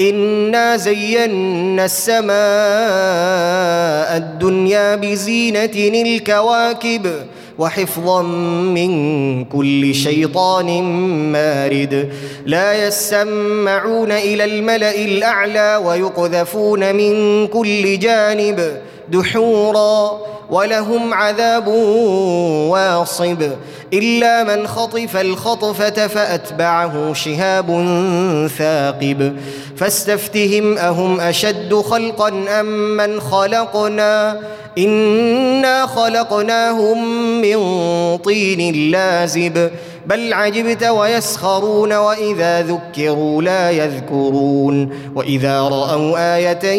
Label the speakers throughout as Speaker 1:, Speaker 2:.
Speaker 1: انا زينا السماء الدنيا بزينه الكواكب وحفظا من كل شيطان مارد لا يسمعون إلى الملا الاعلى ويقذفون من كل جانب دحورا ولهم عذاب واصب إلا من خطف الخطفة فأتبعه شهاب ثاقب فاستفتهم أهم أشد خلقا أم من خلقنا؟ إنا خلقناهم من طين لازب بل عجبت ويسخرون وإذا ذكروا لا يذكرون وإذا رأوا آية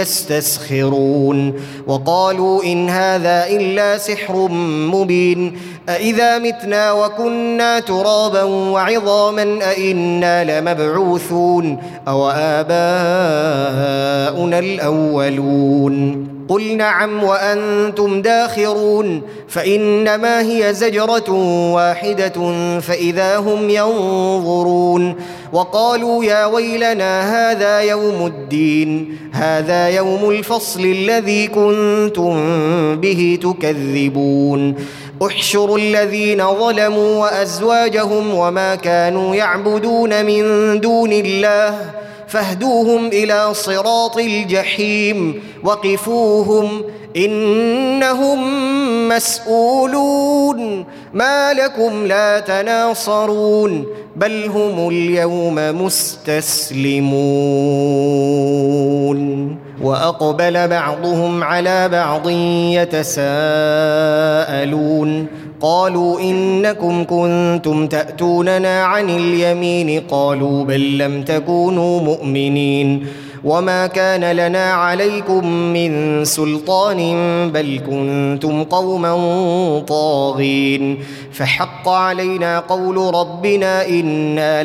Speaker 1: يستسخرون وقالوا إن هذا إلا سحر مبين أإذا متنا وكنا ترابا وعظاما أإنا لمبعوثون أو آباؤنا الأولون قل نعم وأنتم داخرون فانما هي زجره واحدة فاذا هم ينظرون وقالوا يا ويلنا هذا يوم الدين هذا يوم الفصل الذي كنتم به تكذبون احشروا الذين ظلموا وازواجهم وما كانوا يعبدون من دون الله فاهدوهم إلى صراط الجحيم وقفوهم إنهم مسؤولون ما لكم لا تناصرون بل هم اليوم مستسلمون وأقبل بعضهم على بعض يتساءلون قالوا إنكم كنتم تأتوننا عن اليمين. قالوا بل لم تكونوا مؤمنين. وما كان لنا عليكم من سلطان بل كنتم قوما طاغين. فحق علينا قول ربنا إنا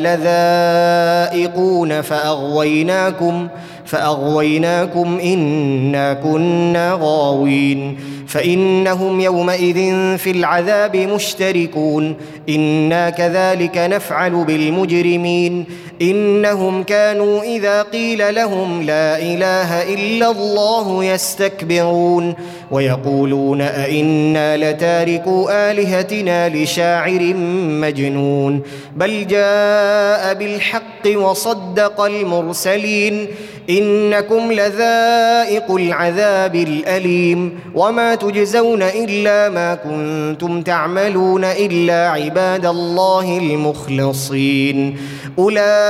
Speaker 1: لذائقون فأغويناكم فأغويناكم إنا كنا غاوين. فإنهم يومئذ في العذاب مشتركون. إنا كذلك نفعل بالمجرمين. إنهم كانوا إذا قيل لهم لا إله إلا الله يستكبرون ويقولون أئنا لتاركوا آلهتنا لشاعر مجنون بل جاء بالحق وصدق المرسلين إنكم لذائق العذاب الأليم وما تجزون إلا ما كنتم تعملون إلا عباد الله المخلصين أولئك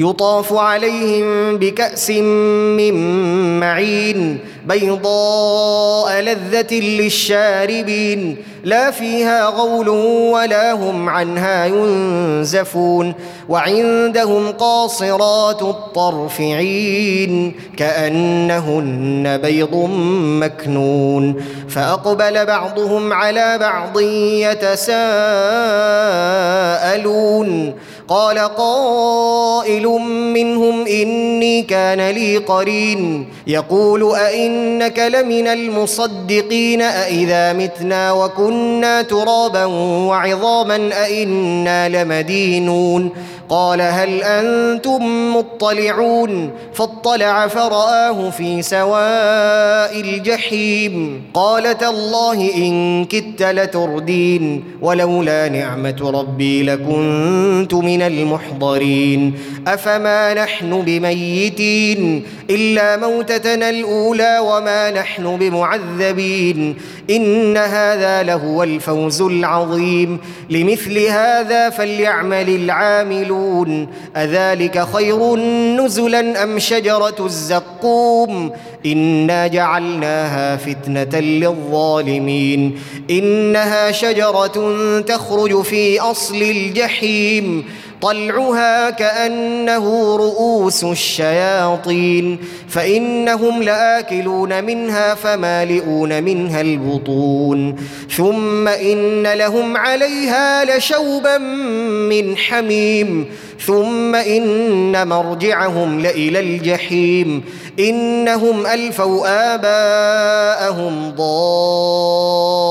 Speaker 1: يطاف عليهم بكأس من معين بيضاء لذة للشاربين لا فيها غول ولا هم عنها ينزفون وعندهم قاصرات الطرف عين كأنهن بيض مكنون فأقبل بعضهم على بعض يتساءلون قال قائل منهم إني كان لي قرين. يقول أئنك لمن المصدقين أإذا متنا وكنا ترابا وعظاما أإنا لمدينون. قال هل أنتم مطلعون؟ فاطلع فرآه في سواء الجحيم. قال تالله إن كدت لتردين ولولا نعمة ربي لكنت من المحضرين. أفما نحن بميتين؟ إلا موتتنا الأولى وما نحن بمعذبين. إن هذا لهو الفوز العظيم. لمثل هذا فليعمل العاملون. أذلك خير نزلا أم شجرة الزقوم؟ إنا جعلناها فتنة للظالمين. إنها شجرة تخرج في أصل الجحيم. طلعها كأنه رؤوس الشياطين فإنهم لآكلون منها فمالئون منها البطون ثم إن لهم عليها لشوبا من حميم ثم إن مرجعهم لإلى الجحيم إنهم ألفوا آباءهم ضالين.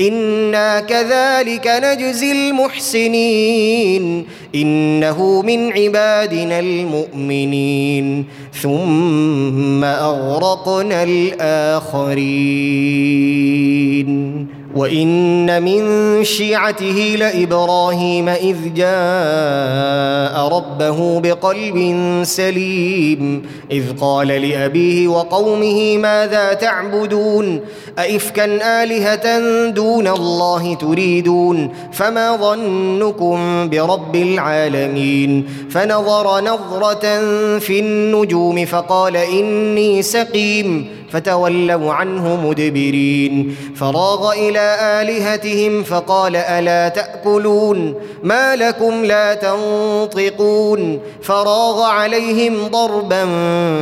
Speaker 1: أنا كذلك نجزي المحسنين انه من عبادنا المؤمنين ثم اغرقنا الاخرين وان من شيعته لابراهيم اذ جاء ربه بقلب سليم اذ قال لابيه وقومه ماذا تعبدون أئفكا آلهة دون الله تريدون فما ظنكم برب العالمين فنظر نظرة في النجوم فقال إني سقيم فتولوا عنه مدبرين. فراغ إلى آلهتهم فقال ألا تأكلون؟ ما لكم لا تنطقون؟ فراغ عليهم ضربا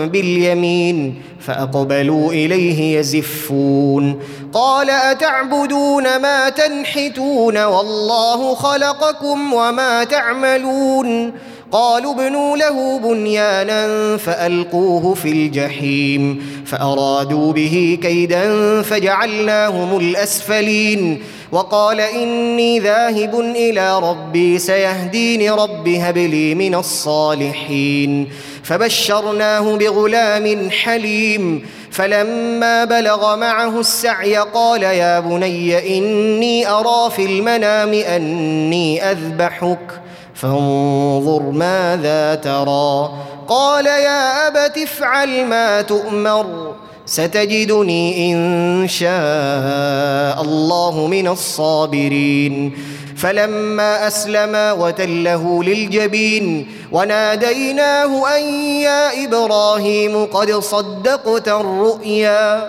Speaker 1: باليمين فأقبلوا إليه يزفون. قال أتعبدون ما تنحتون والله خلقكم وما تعملون؟ قالوا ابنوا له بنيانا فألقوه في الجحيم. فأرادوا به كيدا فجعلناهم الأسفلين وقال إني ذاهب إلى ربي سيهدين رب هب لي من الصالحين فبشرناه بغلام حليم فلما بلغ معه السعي قال يا بني إني أرى في المنام أني أذبحك فانظر ماذا ترى. قال يا أبت افعل ما تؤمر ستجدني إن شاء الله من الصابرين. فلما اسلما وتله للجبين وناديناه أن يا إبراهيم قد صدقت الرؤيا.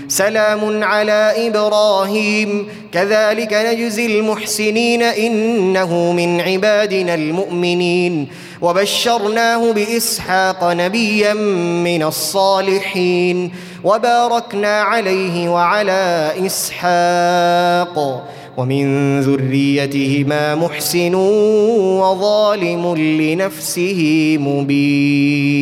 Speaker 1: سلام على إبراهيم. كذلك نجزي المحسنين إنه من عبادنا المؤمنين. وبشرناه بإسحاق نبيا من الصالحين. وباركنا عليه وعلى إسحاق. ومن ذريتهما محسن وظالم لنفسه مبين.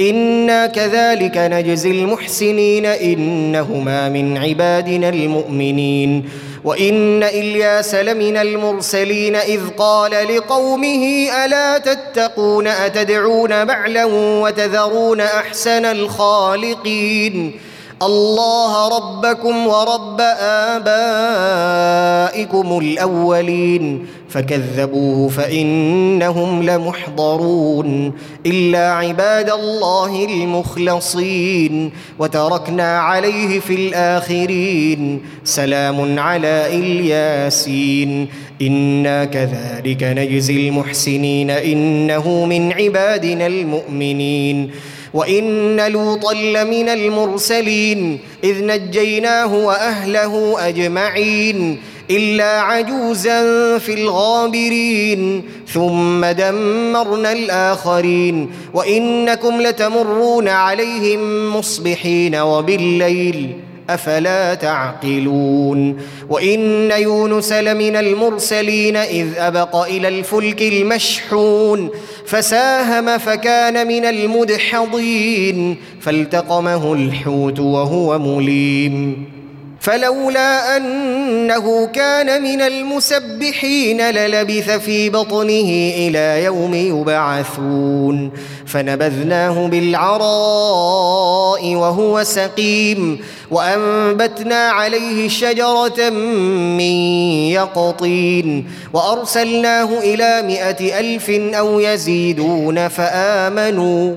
Speaker 1: إنا كذلك نجزي المحسنين إنهما من عبادنا المؤمنين. وإن إلياس لمن المرسلين إذ قال لقومه ألا تتقون أتدعون بعلا وتذرون أحسن الخالقين؟ الله ربكم ورب آبائكم الأولين. فكذبوه فإنهم لمحضرون إلا عباد الله المخلصين وتركنا عليه في الآخرين سلام على إلياسين إنا كذلك نجزي المحسنين إنه من عبادنا المؤمنين وإن لوطا لمن المرسلين إذ نجيناه وأهله أجمعين إلا عجوزا في الغابرين ثم دمرنا الآخرين وإنكم لتمرون عليهم مصبحين وبالليل أفلا تعقلون. وإن يونس لمن المرسلين إذ أبق إلى الفلك المشحون فساهم فكان من المدحضين فالتقمه الحوت وهو مليم. فلولا أنه كان من المسبحين للبث في بطنه إلى يوم يبعثون. فنبذناه بالعراء وهو سقيم وأنبتنا عليه شجرة من يقطين وأرسلناه إلى مائه ألف أو يزيدون فآمنوا.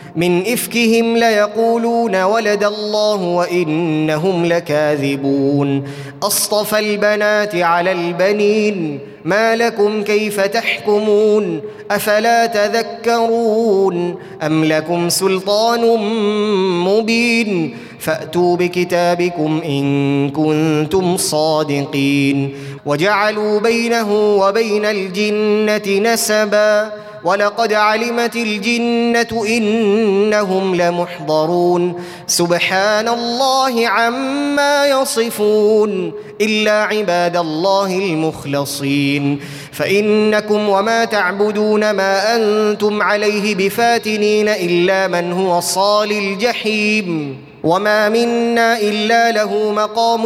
Speaker 1: من إفكهم ليقولون ولد الله وإنهم لكاذبون. أصطفى البنات على البنين ما لكم كيف تحكمون؟ أفلا تذكرون؟ أم لكم سلطان مبين؟ فأتوا بكتابكم إن كنتم صادقين. وجعلوا بينه وبين الجنة نسبا. ولقد علمت الجنة إنهم لمحضرون. سبحان الله عما يصفون. إلا عباد الله المخلصين. فإنكم وما تعبدون ما أنتم عليه بفاتنين إلا من هو صال الجحيم. وما منا إلا له مقام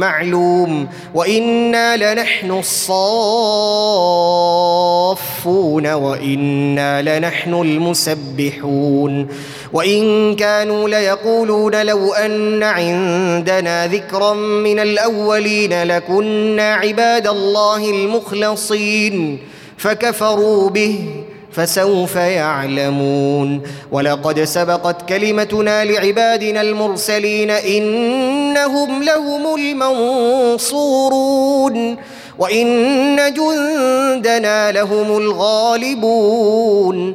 Speaker 1: معلوم. وإنا لنحن الصافون وإنا لنحن المسبحون وإن كانوا ليقولون لو أن عندنا ذكرا من الأولين لكنا عباد الله المخلصين فكفروا به فسوف يعلمون ولقد سبقت كلمتنا لعبادنا المرسلين إنهم لهم المنصورون وإن جندنا لهم الغالبون.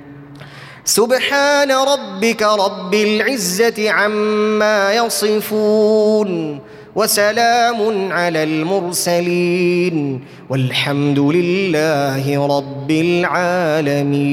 Speaker 1: سبحان ربك رب العزة عما يصفون وسلام على المرسلين والحمد لله رب العالمين